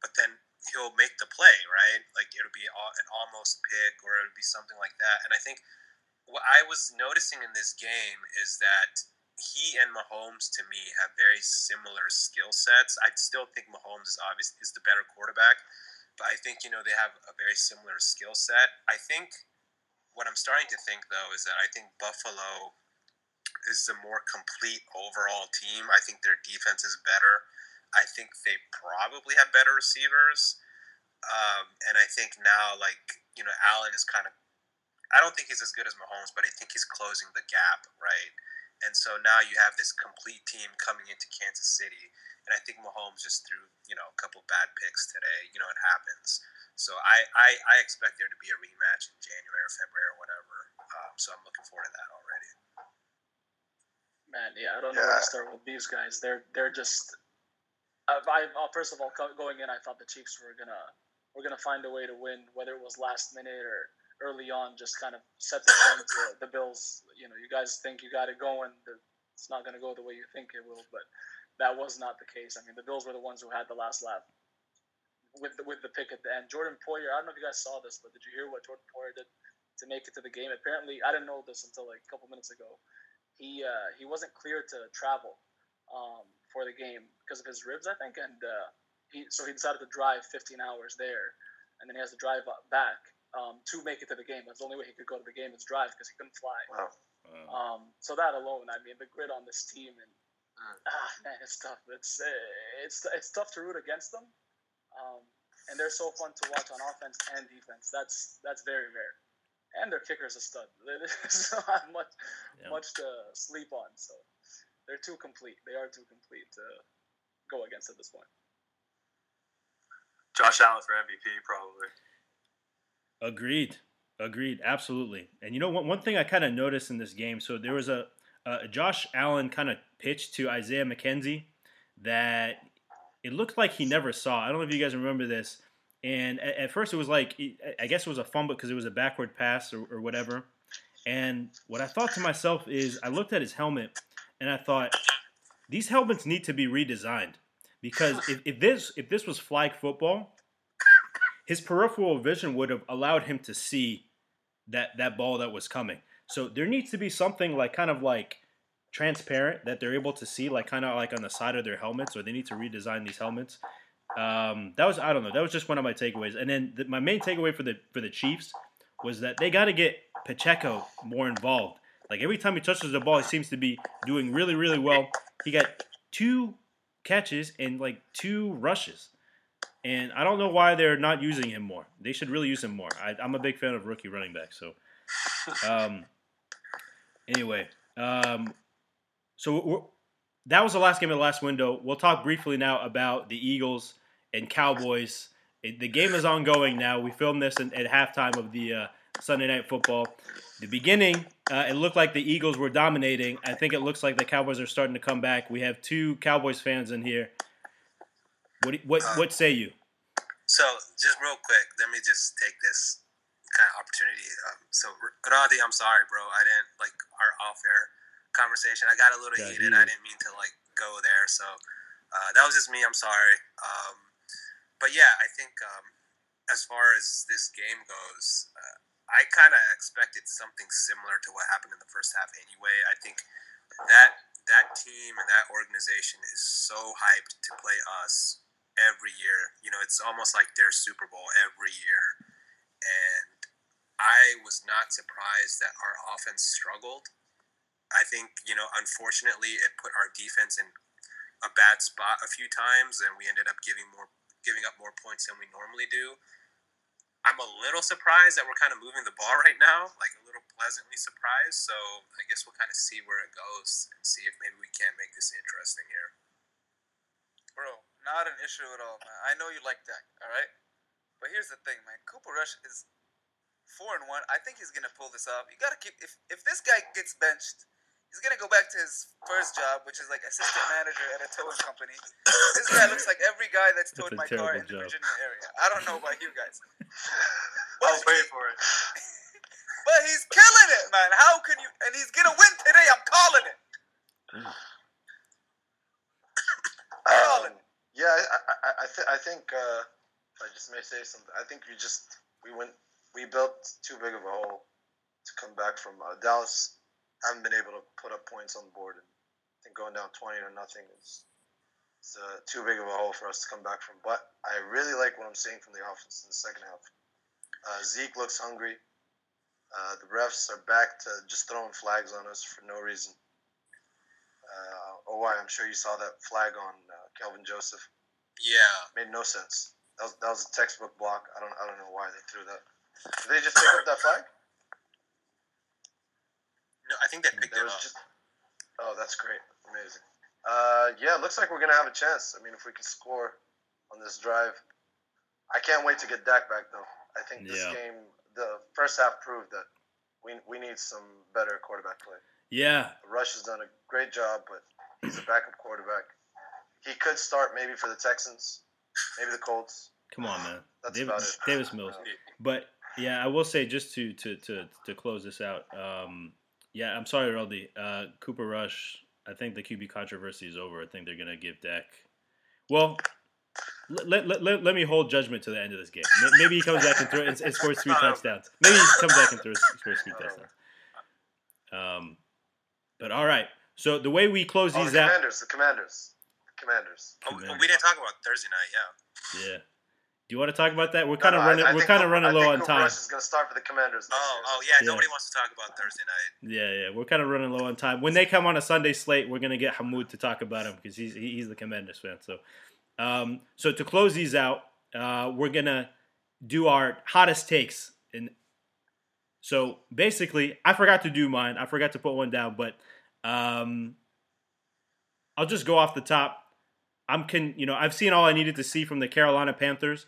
but then he'll make the play right. Like it'll be an almost pick or it'll be something like that. And I think what I was noticing in this game is that he and Mahomes to me have very similar skill sets. I still think Mahomes is obviously is the better quarterback, but I think you know they have a very similar skill set. I think what I'm starting to think though is that I think Buffalo is the more complete overall team. I think their defense is better. I think they probably have better receivers. Um, and I think now, like, you know, Allen is kind of, I don't think he's as good as Mahomes, but I think he's closing the gap, right? And so now you have this complete team coming into Kansas City. And I think Mahomes just threw, you know, a couple bad picks today. You know, it happens. So I, I, I expect there to be a rematch in January or February or whatever. Um, so I'm looking forward to that already. Man, yeah, I don't know where to start with these guys. They're they're just. I, I uh, first of all, going in, I thought the Chiefs were gonna were gonna find a way to win, whether it was last minute or early on. Just kind of set the tone to the Bills. You know, you guys think you got it going. The, it's not gonna go the way you think it will, but that was not the case. I mean, the Bills were the ones who had the last laugh with the, with the pick at the end. Jordan Poyer, I don't know if you guys saw this, but did you hear what Jordan Poyer did to make it to the game? Apparently, I didn't know this until like a couple minutes ago he uh, he wasn't clear to travel um, for the game because of his ribs, I think, and uh, he so he decided to drive 15 hours there, and then he has to drive back um, to make it to the game. That's the only way he could go to the game is drive because he couldn't fly. Wow. Um, so that alone, I mean, the grit on this team and Mm. ah man, it's tough. It's uh, it's it's tough to root against them, um, and they're so fun to watch on offense and defense. That's that's very rare. And their kicker's a stud. There's not much Yeah. much to sleep on. So they're too complete. They are too complete to go against at this point. Josh Allen for MVP probably. Agreed. Agreed. Absolutely. And you know one one thing I kind of noticed in this game. So there was a, a Josh Allen kind of pitched to Isaiah McKenzie that it looked like he never saw. I don't know if you guys remember this. And at, at first it was like I guess it was a fumble because it was a backward pass or, or whatever. And what I thought to myself is I looked at his helmet and I thought these helmets need to be redesigned because if, if this if this was flag football, his peripheral vision would have allowed him to see that that ball that was coming. So there needs to be something like kind of like transparent that they're able to see, like kind of like on the side of their helmets, or they need to redesign these helmets. Um, that was I don't know. That was just one of my takeaways. And then the, my main takeaway for the for the Chiefs was that they got to get Pacheco more involved. Like every time he touches the ball, he seems to be doing really really well. He got two catches and like two rushes. And I don't know why they're not using him more. They should really use him more. I, I'm a big fan of rookie running back, So, um, anyway, um, so that was the last game of the last window. We'll talk briefly now about the Eagles and Cowboys. It, the game is ongoing now. We filmed this in, at halftime of the uh, Sunday Night Football. The beginning, uh, it looked like the Eagles were dominating. I think it looks like the Cowboys are starting to come back. We have two Cowboys fans in here. What what what say you? So, just real quick, let me just take this kind of opportunity. Um, so, Radi, I'm sorry, bro. I didn't like our off-air conversation. I got a little Got heated. I didn't mean to like go there. So uh, that was just me. I'm sorry. Um, but yeah, I think um, as far as this game goes, uh, I kind of expected something similar to what happened in the first half. Anyway, I think that that team and that organization is so hyped to play us every year. You know, it's almost like their Super Bowl every year, and I was not surprised that our offense struggled. I think, you know, unfortunately, it put our defense in a bad spot a few times, and we ended up giving more, giving up more points than we normally do. I'm a little surprised that we're kind of moving the ball right now, like a little pleasantly surprised. So I guess we'll kind of see where it goes and see if maybe we can't make this interesting here. Bro, not an issue at all, man. I know you like Dak, all right? But here's the thing, man. Cooper Rush is four and one. I think he's gonna pull this off. You gotta keep if if this guy gets benched, he's gonna go back to his first job, which is like assistant manager at a towing company. This guy looks like every guy that's towed my car terrible in the job. Virginia area. I don't know about you guys. I'll But, wait for it. but he's killing it, man. How can you? And he's gonna win today. I'm calling it. Um, yeah, I I, I, I, th- I think uh, if I just may say something. I think we just we went we built too big of a hole to come back from. Uh, Dallas haven't been able to put up points on the board, and I think going down twenty to nothing is it's uh, too big of a hole for us to come back from. But I really like what I'm seeing from the offense in the second half. Uh, Zeke looks hungry. Uh, the refs are back to just throwing flags on us for no reason. Uh, oh, why? I'm sure you saw that flag on uh, Kelvin Joseph. Yeah, Made no sense. That was, that was a textbook block. I don't I don't know why they threw that. Did they just pick up that flag? no, I think they picked There it was up. just. Oh, that's great. Amazing. Uh, yeah, it looks like we're gonna have a chance. I mean, if we can score on this drive, I can't wait to get Dak back though. I think this Yeah. game, the first half proved that we we need some better quarterback play. Yeah, Rush has done a great job, but he's a backup quarterback. He could start maybe for the Texans, maybe the Colts. come on, man. That's Davis, about it. Davis Mills. But yeah, I will say just to to to, to close this out. Um, yeah, I'm sorry, Roldy. Uh, Cooper Rush. I think the QB controversy is over. I think they're gonna give Dak. Well, let, let, let, let me hold judgment to the end of this game. Maybe he comes back and, throws and, and scores three touchdowns. Maybe he comes back and throws scores three touchdowns. Um, but all right. So the way we close Oh, these the out, Commanders, the Commanders, the Commanders. Oh, we- we didn't talk about Thursday night. Yeah. yeah. Do you want to talk about that? We're kind of no, running. I we're kind of running low on Cooper time. Rush is going to start for the Commanders. This Oh, year, oh yeah. Yeah. Nobody wants to talk about Thursday night. Yeah, yeah, we're kind of running low on time. When they come on a Sunday slate, we're gonna get Hamoud to talk about him because he's he's the Commanders fan. So, um, so to close these out, uh, we're gonna do our hottest takes. And so basically, I forgot to do mine. I forgot to put one down, but um, I'll just go off the top. I'm can you know I've seen all I needed to see from the Carolina Panthers.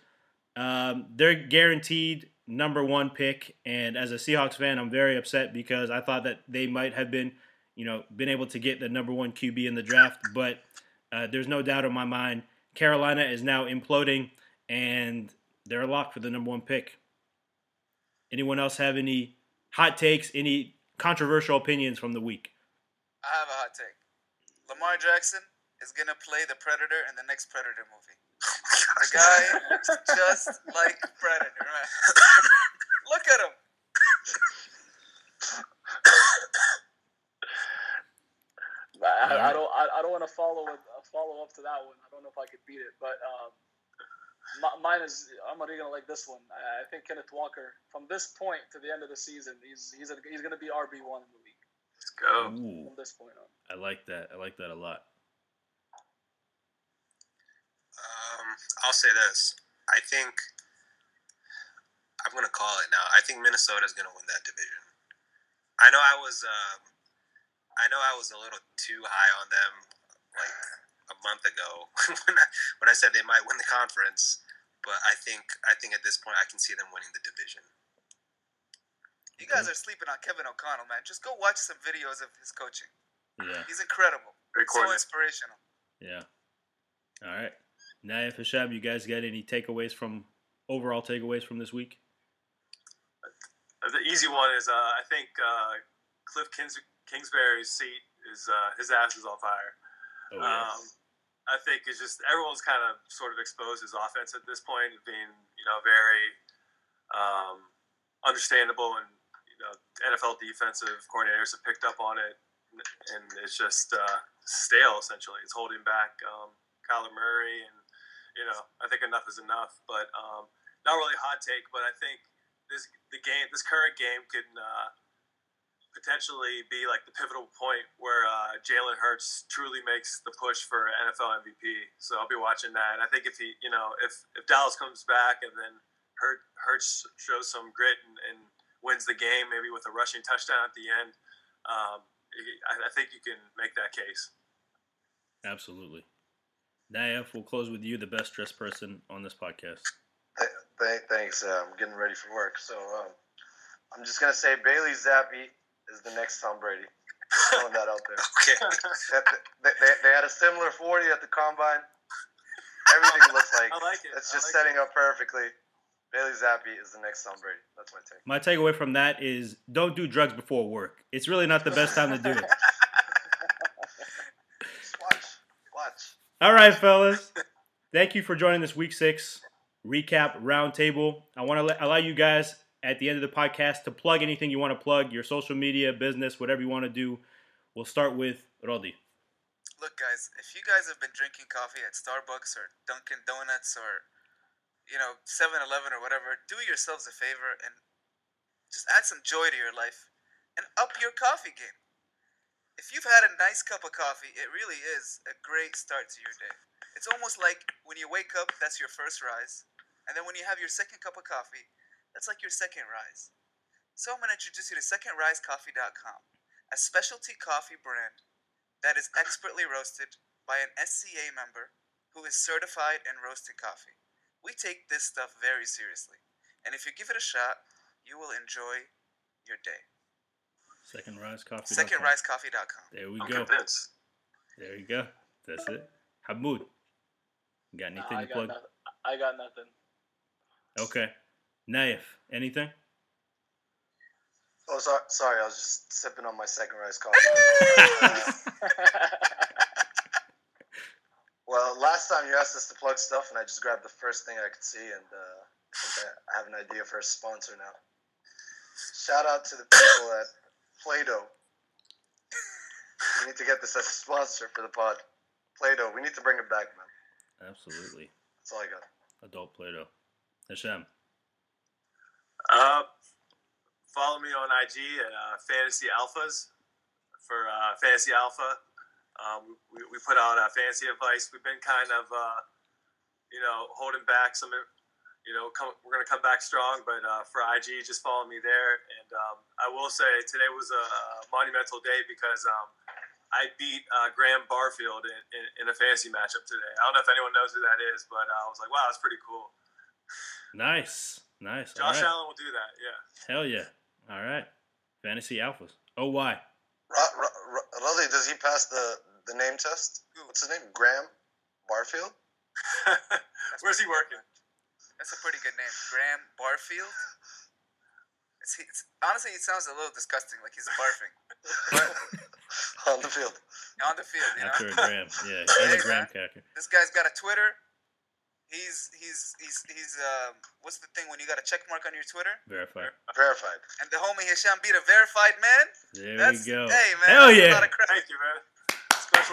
Um, they're guaranteed number one pick, and as a Seahawks fan, I'm very upset because I thought that they might have been, you know, been able to get the number one QB in the draft. But uh, there's no doubt in my mind, Carolina is now imploding, and they're locked for the number one pick. Anyone else have any hot takes? Any controversial opinions from the week? I have a hot take. Lamar Jackson is gonna play the Predator in the next Predator movie. The guy looks just like Predator, man. Look at him. I, I don't. I, I don't want to follow it, uh, follow up to that one. I don't know if I could beat it, but um, mi- mine is. I'm already gonna like this one. I, I think Kenneth Walker. From this point to the end of the season, he's he's a, he's gonna be RB one in the league. Let's go. Ooh, From this point on. I like that. I like that a lot. Um, I'll say this. I think I'm gonna call it now. I think Minnesota's gonna win that division. I know I was. Um, I know I was a little too high on them like a month ago when I, when I said they might win the conference. But I think I think at this point I can see them winning the division. You guys are sleeping on Kevin O'Connell, man. Just go watch some videos of his coaching. Yeah, He's incredible. Great So inspirational. yeah. All right. Naya Fashab, you guys got any takeaways from overall takeaways from this week? The easy one is uh, I think uh, Cliff Kins- Kingsbury's seat is uh, his ass is on fire. Oh, yeah. Um, I think it's just everyone's kind of sort of exposed his offense at this point, being you know very um, understandable, and you know NFL defensive coordinators have picked up on it, and it's just uh, stale essentially. It's holding back um, Kyler Murray, and you know I think enough is enough. But um, not really a hot take, but I think this the game, this current game, can uh, potentially be like the pivotal point where uh, Jalen Hurts truly makes the push for NFL MVP. So I'll be watching that. I think if he, you know, if if Dallas comes back and then Hurt, Hurts shows some grit and, and wins the game, maybe with a rushing touchdown at the end, um, I think you can make that case. Absolutely. Nayef, we'll close with you, the best dressed person on this podcast. Th- th- thanks. Uh, I'm getting ready for work, so um, I'm just gonna say Bailey Zappe is the next Tom Brady. Throwing that out there. Okay. They, they, they had a similar 40 at the combine. Everything looks like I like it. it's I just like setting up perfectly. Bailey Zappe is the next Tom Brady. That's my take. My takeaway from that is don't do drugs before work. It's really not the best time to do it. Just watch, watch. All right, fellas. Thank you for joining this week six recap roundtable. I want to allow you guys at the end of the podcast to plug anything you want to plug, your social media, business, whatever you want to do. We'll start with Rodi. Look, guys, if you guys have been drinking coffee at Starbucks or Dunkin' Donuts or, you know, 7 Eleven or whatever, do yourselves a favor and just add some joy to your life and up your coffee game. If you've had a nice cup of coffee, it really is a great start to your day. It's almost like when you wake up, that's your first rise. And then when you have your second cup of coffee, that's like your second rise. So I'm going to introduce you to secondrisecoffee.com, a specialty coffee brand that is expertly roasted by an SCA member who is certified in roasted coffee. We take this stuff very seriously. And if you give it a shot, you will enjoy your day. Second Rise Coffee. SecondRiseCoffee.com. There we I'm go. convinced. There you go. That's it. Hamoud. Got Nah, anything I, to got plug? nothing. I got nothing. Okay. Naif, anything? Oh, sorry, sorry. I was just sipping on my second rice coffee. Uh, well, last time you asked us to plug stuff, and I just grabbed the first thing I could see, and uh, I think I have an idea for a sponsor now. Shout out to the people at Play-Doh. We need to get this as a sponsor for the pod. Play-Doh, we need to bring it back, man. Absolutely. That's all I got. Adult Play-Doh. Hashem. Uh, follow me on IG at uh, Fantasy Alphas for uh, Fantasy Alpha. Um, we, we put out uh, fantasy advice. We've been kind of, uh, you know, holding back some. You know, come, we're going to come back strong, but uh, for IG, just follow me there. And um, I will say today was a monumental day because um, I beat uh, Graham Barfield in, in, in a fantasy matchup today. I don't know if anyone knows who that is, but uh, I was like, wow, that's pretty cool. Nice. Nice. Josh right. Allen will do that. Yeah. Hell yeah. All right. Fantasy Alphas. Oh, why? Ro- Ro- Ro- Rolly, does he pass the, the name test? What's his name? Graham Barfield? Where's he working? That's a pretty good name. Graham Barfield. It's, it's, honestly, it sounds a little disgusting, like he's barfing. on the field. On the field, you know? After a gram. Yeah. And a graham man. cracker. This guy's got a Twitter. He's he's he's he's um what's the thing when you got a check mark on your Twitter? Verified. Verified. And the homie Hisham beat a verified man. There That's we go. hey man. Hell that's A yeah. lot of credit. Thank you, man.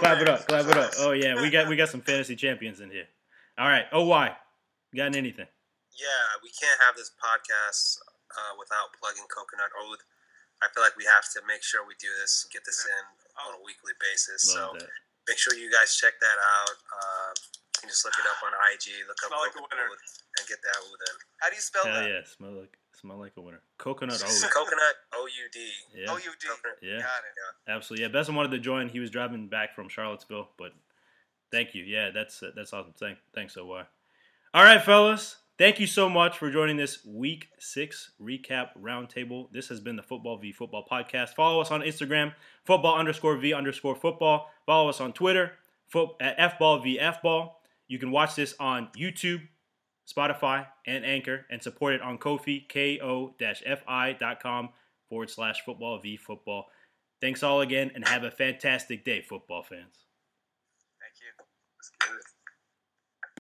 Clap it up. Clap it up. Oh yeah, we got we got some fantasy champions in here. All right. Oh why? Got anything? Yeah, we can't have this podcast uh, without plugging Coconut Oud. I feel like we have to make sure we do this, get this in on a weekly basis. Love so that. make sure you guys check that out. Uh, you can just look it up on IG, look up Smell like a Coconut winner. Oud, and get that Oud in. How do you spell Hell that? yeah. Smell like smell like a winner. Coconut Oud. Coconut O U D. Yeah. O U D. Coconut. Yeah. Got it. Absolutely. Yeah, Besson wanted to join. He was driving back from Charlottesville, but thank you. Yeah, that's that's awesome. Thank, thanks, OY. All right, fellas. Thank you so much for joining this Week Six recap roundtable. This has been the Football v Football podcast. Follow us on Instagram, football underscore v underscore football. Follow us on Twitter, foot, at fball v fball. You can watch this on YouTube, Spotify, and Anchor, and support it on Kofi, ko-fi.com forward slash football v football. Thanks all again, and have a fantastic day, football fans. Thank you.